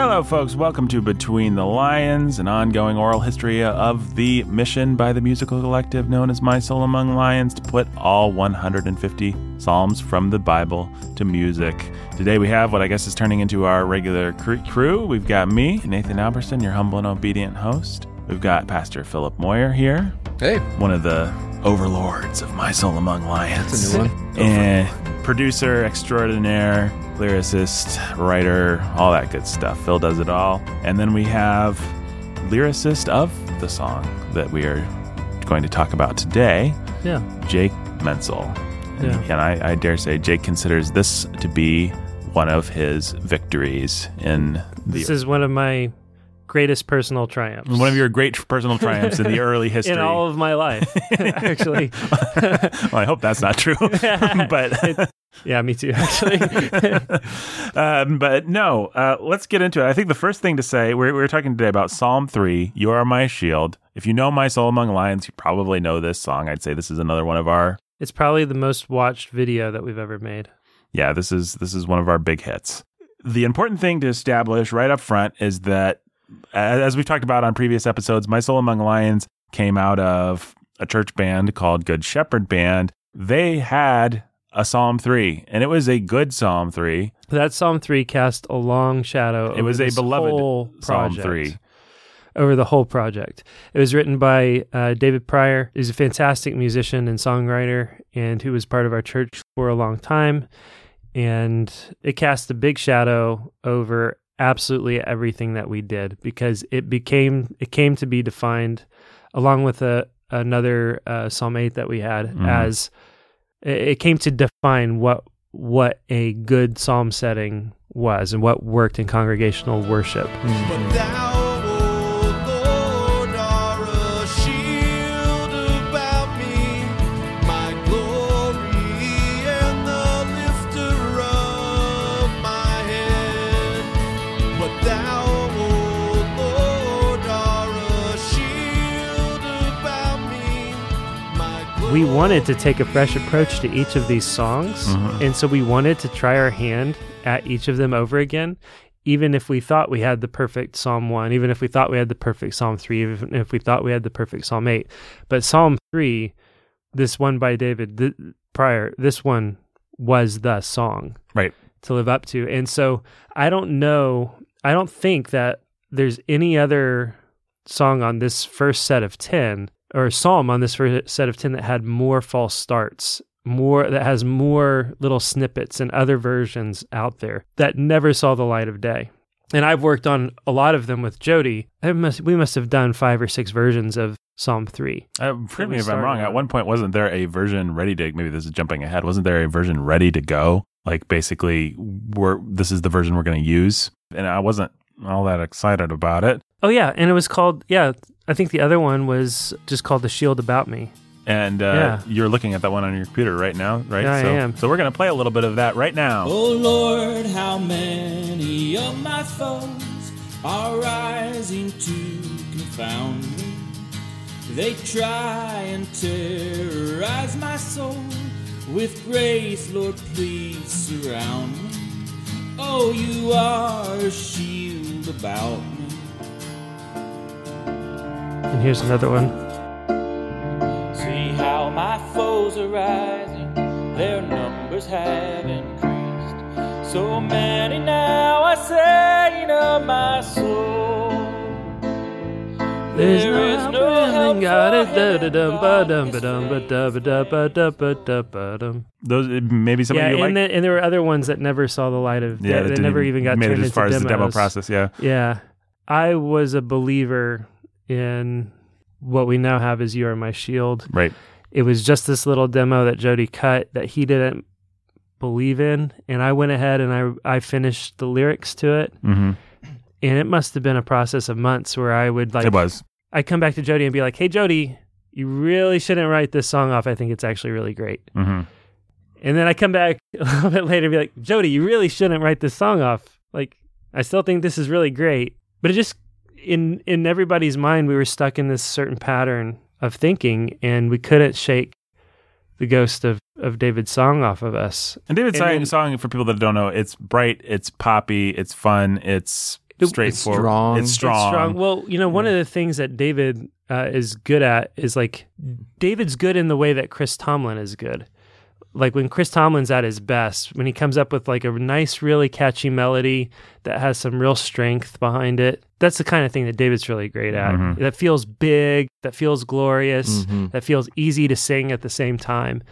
Hello, folks. Welcome to Between the Lions, an ongoing oral history of the mission by the musical collective known as My Soul Among Lions to put all 150 Psalms from the Bible to music. Today we have what I guess is turning into our regular crew. We've got me, Nathan Alberson, your humble and obedient host. We've got Pastor Philip Moyer here. Hey. One of the overlords of My Soul Among Lions. That's a new one. and producer extraordinaire, lyricist, writer, all that good stuff. Phil does it all. And then we have lyricist of the song that we are going to talk about today, Yeah. Jake Mentzel. Yeah. And I, I dare say Jake considers this to be one of his victories in the This is one of my greatest personal triumphs. one of your great personal triumphs in the early history. in all of my life, actually. well, I hope that's not true, but Yeah, me too, actually. um, but no, uh, let's get into it. I think the first thing to say, we're, we're talking today about Psalm 3, You Are My Shield. If you know My Soul Among Lions, you probably know this song. I'd say this is another one of our, it's probably the most watched video that we've ever made. yeah, this is, this is one of our big hits. The important thing to establish right up front is that, as we've talked about on previous episodes, My Soul Among Lions came out of a church band called Good Shepherd Band. They had a Psalm 3, and it was a good Psalm 3. That Psalm 3 cast a long shadow It over was a beloved Psalm 3. over the whole project. It was written by uh, David Pryor. He's a fantastic musician and songwriter, and who was part of our church for a long time. And it cast a big shadow over absolutely everything that we did because it became it came to be defined along with a another uh, Psalm eight that we had Mhm. as it it came to define what what a good psalm setting was and what worked in congregational worship. But wanted to take a fresh approach to each of these songs Mhm. and so we wanted to try our hand at each of them over again even if we thought we had the perfect psalm 1 even if we thought we had the perfect psalm 3 even if we thought we had the perfect psalm 8 but psalm 3 this one by david th- prior this one was the song Right. to live up to and so i don't know i don't think that there's any other song on this first set of 10 or psalm on this first set of 10 that had more false starts more that has more little snippets and other versions out there that never saw the light of day and i've worked on a lot of them with jody I must, we must have done five or six versions of psalm 3 Uh, forgive me if I'm started wrong. At one point, wasn't there a version ready to? Maybe this is jumping ahead. Wasn't there a version ready to go? Like basically, we're this is the version we're going to use, and I wasn't all that excited about it. oh yeah and it was called yeah i think the other one was just called the shield about me And uh, Yeah. you're looking at that one on your computer right now, right? Yeah, I so, am. So we're going to play a little bit of that right now. Oh Lord, how many of my foes are rising to confound me? They try and terrorize my soul. With grace, Lord, please surround me. Oh, you are a shield about me. and here's another one See how my foes are rising, their numbers have increased. So many now are saying of my soul. There's There is no no help help got it. Those maybe some Yeah, of you and, like. then, and there were other ones that never saw the light of yeah, day. that That didn't never even got made turned it as into far as demos. the demo process. Yeah, Yeah, I was a believer in what we now have as "You Are My Shield." right. It was just this little demo that Jody cut that he didn't believe in, and I went ahead and I I finished the lyrics to it, hmm and it must have been a process of months where I would like it was. I come back to Jody and be like, "Hey, Jody, you really shouldn't write this song off. I think it's actually really great." hmm And then I come back a little bit later and be like, "Jody, you really shouldn't write this song off. Like, I still think this is really great." But it just in in everybody's mind, we were stuck in this certain pattern of thinking, and we couldn't shake the ghost of of David's song off of us. And David's And song, then- song for people that don't know, it's bright, it's poppy, it's fun, it's straightforward. strong. It's It's strong. It's strong. Well, you know, one of the things that David uh, is good at is like David's good in the way that Chris Tomlin is good. Like when Chris Tomlin's at his best, when he comes up with like a nice, really catchy melody that has some real strength behind it, that's the kind of thing that David's really great at. Mhm. That feels big, that feels glorious, Mhm. that feels easy to sing at the same time.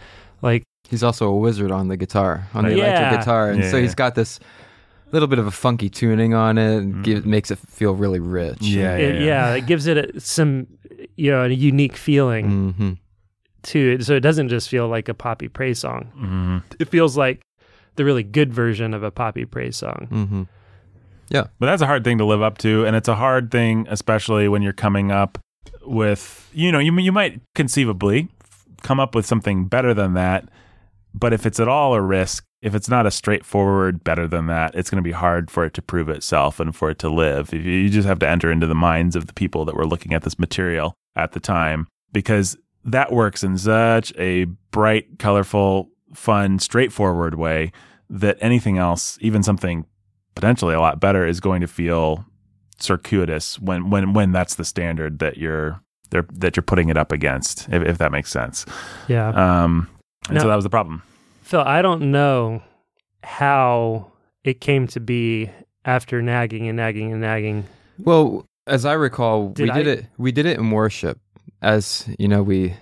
Like, He's also a wizard on the guitar, on the Yeah. electric guitar, and Yeah, so yeah. he's got this little bit of a funky tuning on it, and Mhm. give, makes it feel really rich. Yeah, it, yeah, it gives it a, some, you know, a unique feeling hmm to it. So it doesn't just feel like a poppy praise song. Mhm. it feels like the really good version of a poppy praise song. hmm But that's a hard thing to live up to, and it's a hard thing, especially when you're coming up with, you know, you you might conceivably come up with something better than that, but if it's at all a risk, if it's not a straightforward better than that, it's going to be hard for it to prove itself and for it to live. You, just have to enter into the minds of the people that were looking at this material at the time, because that works in such a bright, colorful, fun, straightforward way that anything else, even something potentially a lot better, is going to feel circuitous when when when that's the standard that you're they're, that you're putting it up against, if, if that makes sense. Yeah. Um, and so that was the problem. Phil, I don't know how it came to be after nagging and nagging and nagging. Well, as I recall, Did we did it. We did it in worship, as you know, we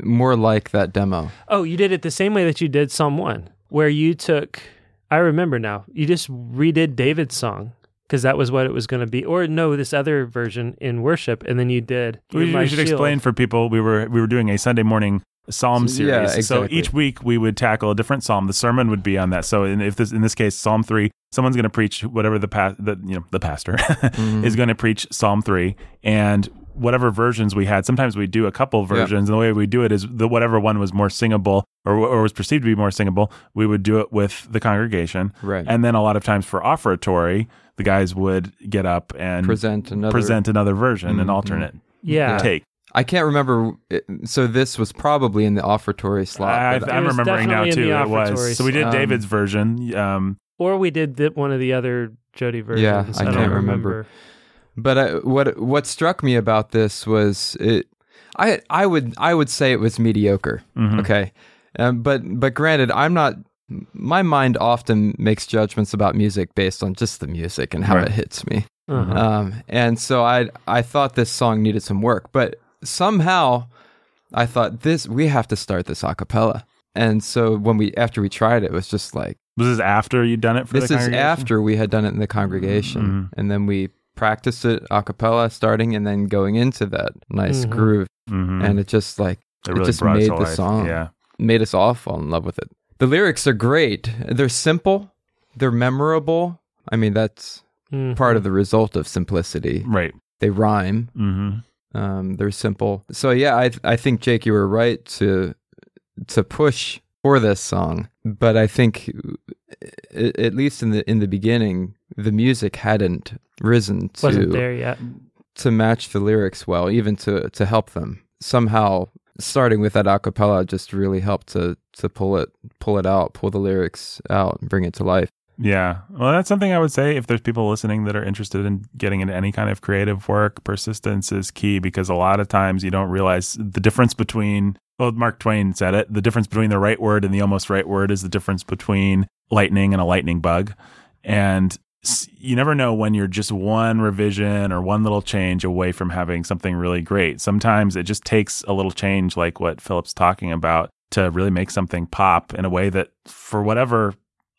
more like that demo. Oh, you did it the same way that you did Psalm 1, where you took, I remember now, you just redid David's song because that was what it was going to be. Or no, this other version in worship. And then you did. We, we should Shield. explain for people. We were we were doing a Sunday morning psalm So, yeah, series. So each week we would tackle a different psalm. The sermon would be on that. So in, if this in this case Psalm three, someone's going to preach whatever the pa- the you know the pastor Mm-hmm. is going to preach Psalm three and. Whatever versions we had, sometimes we do a couple versions, and the way we do it is the whatever one was more singable or, or was perceived to be more singable, we would do it with the congregation, Right. and then a lot of times for offertory, the guys would get up and present another. present another version, an Mhm. alternate Yeah. take. I can't remember. So this was probably in the offertory slot. I, but I'm was remembering now too. the It was offertory so we did slot. David's version. Um, Or we did the, one of the other Jody versions. Yeah, I don't can't remember. But I, what what struck me about this was it. I I would I would say it was mediocre. mhm. Okay, um, but but granted, I'm not. My mind often makes judgments about music based on just the music and how Right. it hits me. Uh-huh. Um, and so I I thought this song needed some work, but somehow I thought this we have to start this a cappella. And so when we after we tried it, it was just like Was this after you'd done it for this the is after we had done it in the congregation, Mhm. and then we practiced it a cappella, starting and then going into that nice Mhm. groove, Mhm. and it just like it it really just made the life. song. Yeah, made us all fall in love with it. The lyrics are great. They're simple. They're memorable. I mean, that's Mhm. part of the result of simplicity. right. They rhyme. Um, they're simple. So yeah, I I think Jake, you were right to to push for this song, but I think at least in the in the beginning, the music hadn't risen Wasn't to there yet. to match the lyrics well, even to to help them somehow. Starting with that acapella just really helped to to pull it pull it out, pull the lyrics out, and bring it to life. Yeah. Well, that's something I would say if there's people listening that are interested in getting into any kind of creative work, persistence is key because a lot of times you don't realize the difference between, well, Mark Twain said it, the difference between the right word and the almost right word is the difference between lightning and a lightning bug. And you never know when you're just one revision or one little change away from having something really great. Sometimes it just takes a little change, like what Philip's talking about, to really make something pop in a way that, for whatever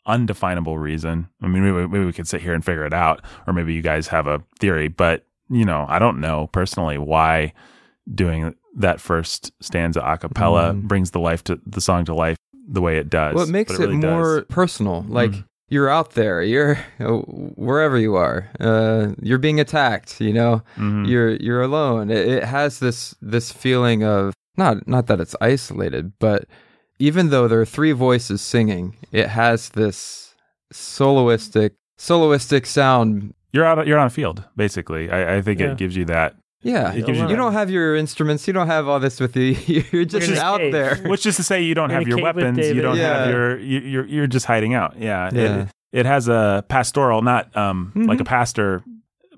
undefinable reason. I mean, maybe, maybe we could sit here and figure it out, or maybe you guys have a theory, but you know, I don't know personally why doing that first stanza a cappella Mhm. brings the life to the song to life the way it does. Well, it makes but it, really more does. personal. Like Mhm. you're out there, you're wherever you are, uh, you're being attacked. You know, Mhm. you're you're alone. It, it has this this feeling of not not that it's isolated, but even though there are three voices singing, it has this soloistic soloistic sound. You're out. You're on a field, basically. I, I think Yeah. it gives you that. Yeah, It gives you you don't have your instruments. You don't have all this with you. You're just in a out cave. there. Which is to say, you don't have your weapons. You don't have your. You, you're you're just hiding out. Yeah. Yeah. It, it has a pastoral, not um Mhm. like a pastor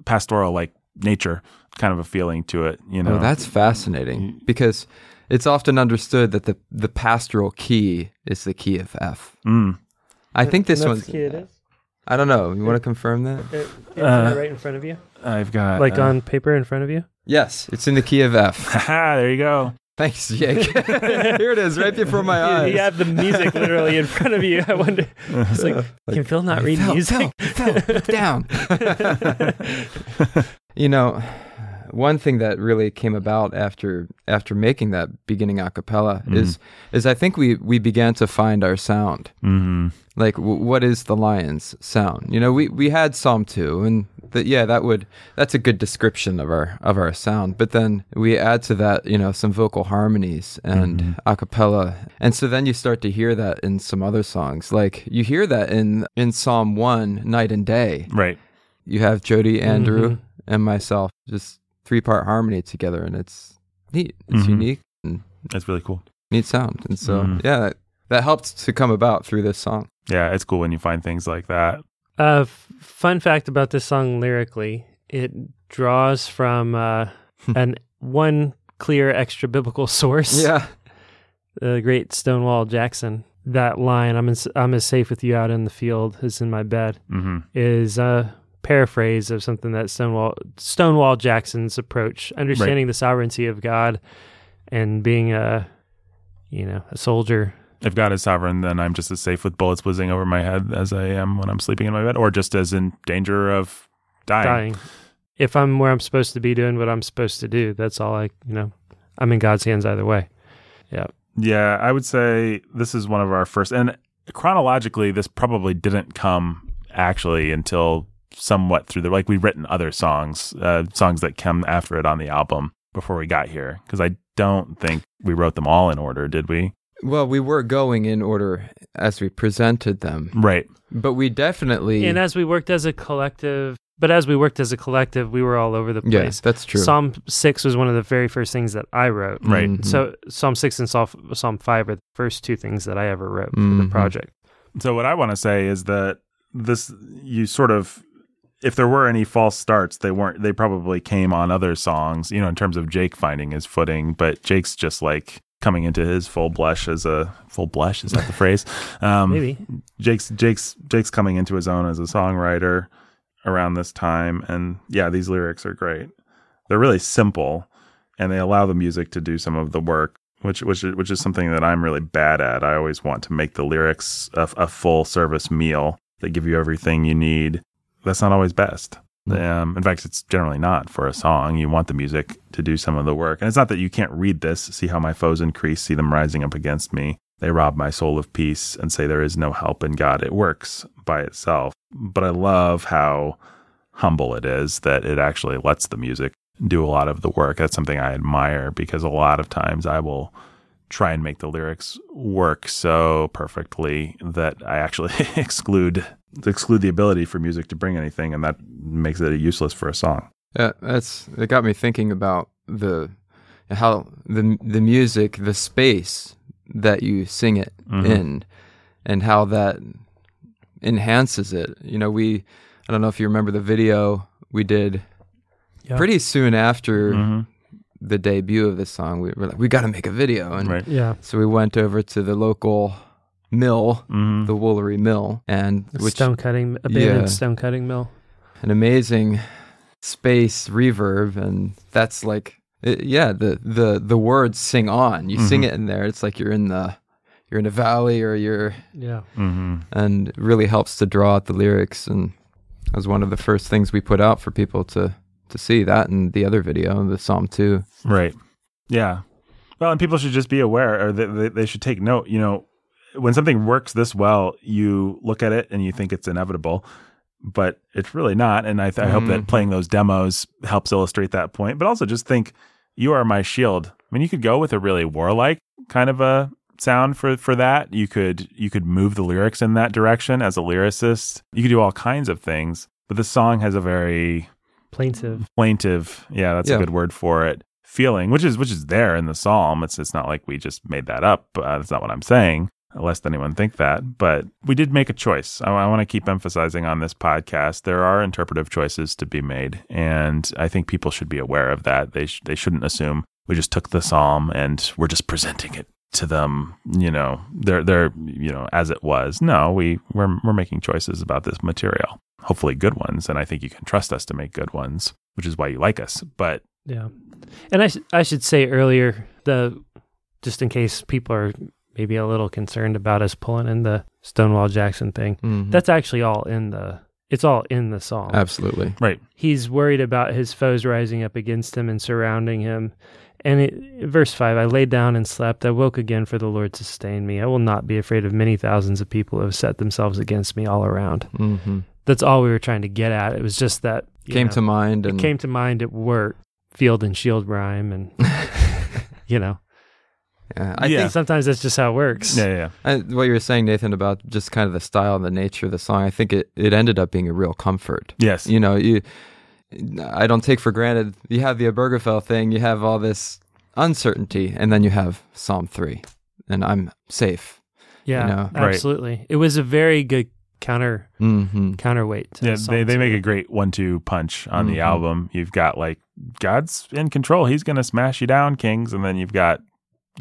pastoral like nature kind of a feeling to it. You know, Oh, that's fascinating because it's often understood that the, the pastoral key is the key of F. Mm. I think this And one's. the key it is. I don't know. You want to confirm that? It- it's Uh, right in front of you, I've got like uh, on paper in front of you. Yes, it's in the key of F. Haha, there you go. Thanks, Jake. Here it is, right before my eyes. you have the music literally in front of you. I wonder. It's like, can Phil not read Phil, music? Phil, Phil, look down. you know, one thing that really came about after after making that beginning a cappella is is I think we we began to find our sound. hmm Like, w- what is the Lions sound? You know, we we had Psalm two, and that yeah, that would that's a good description of our of our sound. But then we add to that, you know, some vocal harmonies and a cappella, and so then you start to hear that in some other songs. Like you hear that in in Psalm one, night and day. Right. You have Jody, Andrew, Mhm. and myself, just three part harmony together, and it's neat. It's Mhm. unique and That's really cool. neat sound. And so Mhm. yeah, that, that helped to come about through this song. Yeah, it's cool when you find things like that. Uh, f- fun fact about this song lyrically, it draws from uh, an one clear extra biblical source. Yeah. the great Stonewall Jackson. That line, "I'm as, I'm as safe with you out in the field as in my bed," hmm is a paraphrase of something that Stonewall Stonewall Jackson's approach, understanding the sovereignty of God and being a, you know, a soldier. If God is sovereign, then I'm just as safe with bullets whizzing over my head as I am when I'm sleeping in my bed, or just as in danger of dying. dying. If I'm where I'm supposed to be doing what I'm supposed to do, that's all I, you know, I'm in God's hands either way. Yeah. Yeah, I would say this is one of our first, and chronologically, this probably didn't come actually until somewhat through the like we've written other songs, uh, songs that come after it on the album before we got here, because I don't think we wrote them all in order, did we? Well, we were going in order as we presented them, Right. but we definitely. And as we worked as a collective, but as we worked as a collective, we were all over the yeah, place. that's true. Psalm 6 was one of the very first things that I wrote. Right. Mhm. So Psalm 6 and Psalm, Psalm 5 are the first two things that I ever wrote for the Mhm. project. So what I want to say is that this you sort of if there were any false starts, they weren't they probably came on other songs, you know, in terms of Jake finding his footing, but Jake's just like coming into his full blush as a full blush, is that the phrase? Um Maybe. Jake's Jake's Jake's coming into his own as a songwriter around this time and yeah, these lyrics are great. They're really simple and they allow the music to do some of the work, which which is- which is something that I'm really bad at. I always want to make the lyrics a, a full service meal that give you everything you need. That's not always best. Um, in fact, it's generally not for a song. You want the music to do some of the work. And it's not that you can't read this, see how my foes increase, see them rising up against me. They rob my soul of peace and say there is no help in God. It works by itself. But I love how humble it is that it actually lets the music do a lot of the work. That's something I admire because a lot of times I will try and make the lyrics work so perfectly that I actually exclude exclude the ability for music to bring anything and that makes it useless for a song. Yeah, that's it. Got me thinking about the how the the music, the space that you sing it Mhm. in, and how that enhances it. You know, we I don't know if you remember the video we did Yeah. pretty soon after Mhm. the debut of this song. We were like, we got to make a video, and Right. Yeah. so we went over to the local mill, Mhm. the Woolery Mill, and which stone cutting, abandoned Yeah. stone cutting mill. an amazing space reverb and that's like it, yeah the the the words sing on you sing Mhm. it in there it's like you're in the you're in a valley or you're Yeah. Mhm. and it really helps to draw out the lyrics and that was one of the first things we put out for people to to see that and the other video the psalm 2 Right. Yeah. Well, and people should just be aware, or they, they, they should take note. You know, when something works this well, you look at it and you think it's inevitable, but it's really not. And I, th- I hope that Mhm. playing those demos helps illustrate that point. But also just think, you are my shield. I mean, you could go with a really warlike kind of a sound for for that. You could you could move the lyrics in that direction as a lyricist. You could do all kinds of things. But the song has a very Plaintive. plaintive yeah that's Yeah. a good word for it feeling which is which is there in the psalm it's it's not like we just made that up uh, that's not what i'm saying lest anyone think that. But we did make a choice. I, I want to keep emphasizing on this podcast there are interpretive choices to be made, and I think people should be aware of that. They sh- they shouldn't assume we just took the psalm and we're just presenting it to them, you know, they're they're you know as it was. No, we we're we're making choices about this material. Hopefully, good ones, and I think you can trust us to make good ones, which is why you like us. But Yeah. And I, sh- I should say earlier, the just in case people are maybe a little concerned about us pulling in the Stonewall Jackson thing, Mhm. that's actually all in the, it's all in the song. absolutely. right, He's worried about his foes rising up against him and surrounding him. And it, verse 5 I laid down and slept. I woke again, for the Lord sustained me. I will not be afraid of many thousands of people who have set themselves against me all around. hmm That's all we were trying to get at. It was just that Came know, to mind, it and came to mind at work, field and shield rhyme, and you know, yeah, I Yeah. think sometimes that's just how it works. yeah, yeah, yeah. I, what you were saying, Nathan, about just kind of the style and the nature of the song, I think it, it ended up being a real comfort. yes, You know, you I don't take for granted you have the Obergefell thing, you have all this uncertainty, and then you have Psalm three, and I'm safe. Yeah, know, right. absolutely. It was a very good counter hmm counterweight. To yeah. the They they make a great one-two punch on the Mhm. album. You've got like God's in control; He's going to smash you down, Kings, and then you've got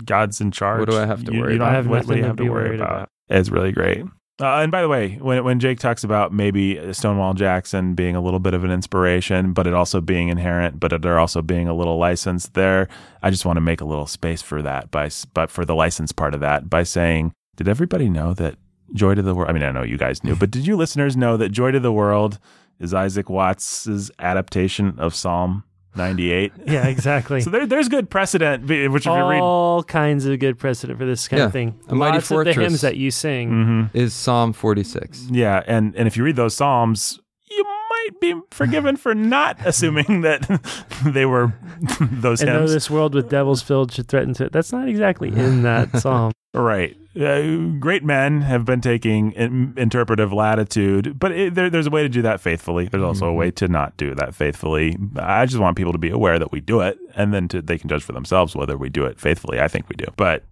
God's in charge. What do I have to You- worry you don't I have what, nothing you to have to worry about. about. It's really great. Uh, and by the way, when when Jake talks about maybe Stonewall Jackson being a little bit of an inspiration, but it also being inherent, but there also being a little license there, I just want to make a little space for that by but for the license part of that by saying, did everybody know that Joy to the World? I mean, I know you guys knew, but did you listeners know that Joy to the World is Isaac Watts's adaptation of Psalm 98? Yeah, exactly. So there, there's good precedent, b- which if you read, All kinds of good precedent for this kind Yeah, of thing. A Mighty Lots of the Fortress. hymns that you sing. Mhm. Is Psalm forty six. Yeah, and and if you read those psalms, you might be forgiven for not assuming that they were those And though this world with devils filled should threaten to, that's not exactly in that psalm. Right. Uh, great men have been taking in, interpretive latitude, but it, there, there's a way to do that faithfully. There's also a way to not do that faithfully. I just want people to be aware that we do it, and then to, they can judge for themselves whether we do it faithfully. I think we do. But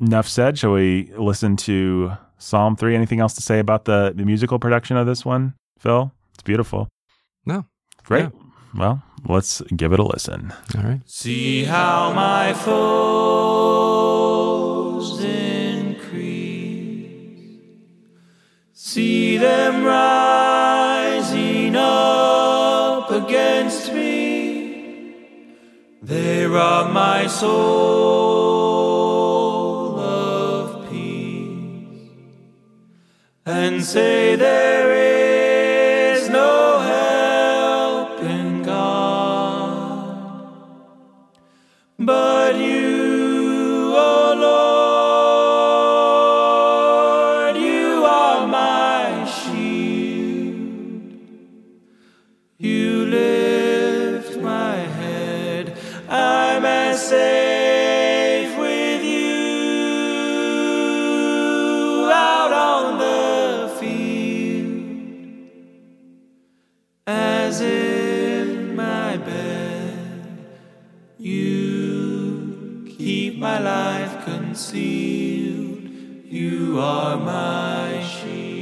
enough said. Shall we listen to Psalm 3? Anything else to say about the, the musical production of this one, Phil? It's beautiful. No. Great. Yeah. Well, let's give it a listen. All right. See how my foes increase. See them rising up against me. They rob my soul of peace and say there my life concealed. You are my shield.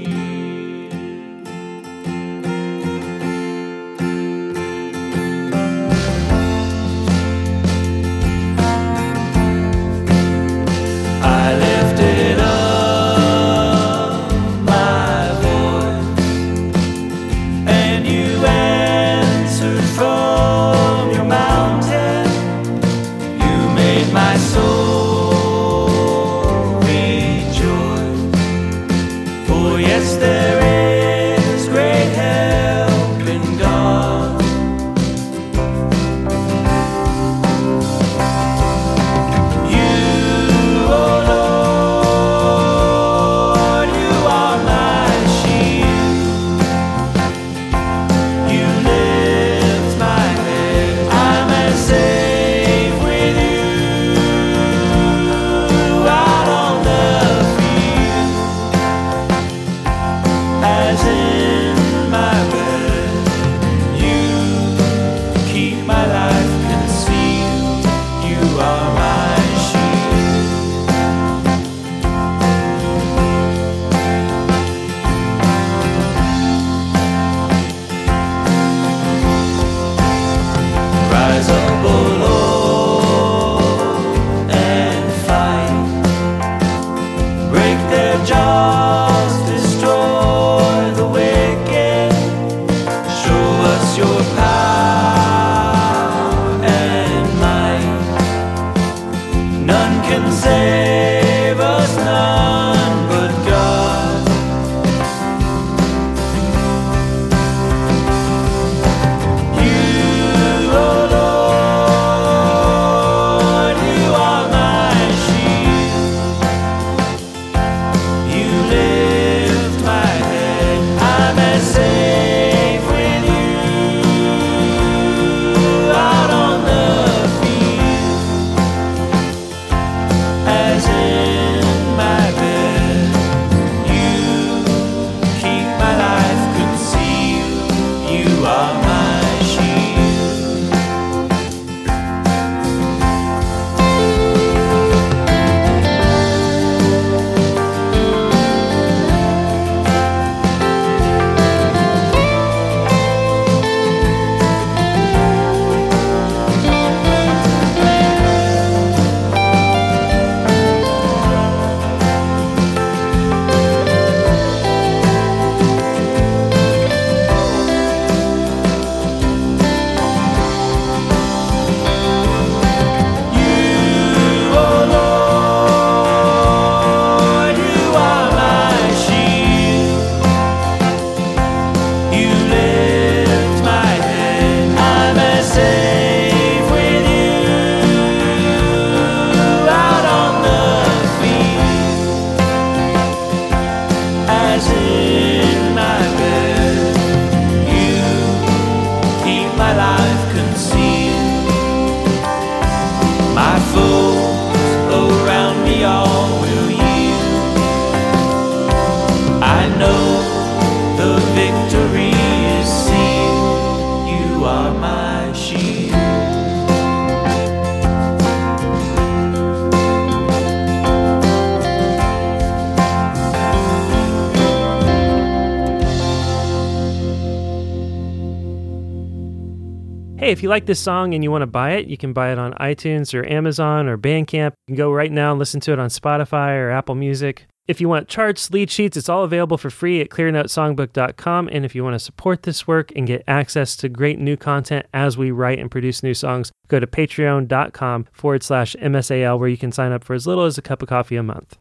If you like this song and you want to buy it, you can buy it on iTunes or Amazon or Bandcamp. You can go right now and listen to it on Spotify or Apple Music. If you want charts, lead sheets, it's all available for free at clearnotesongbook.com. And if you want to support this work and get access to great new content as we write and produce new songs, go to patreon.com forward slash MSAL where you can sign up for as little as a cup of coffee a month.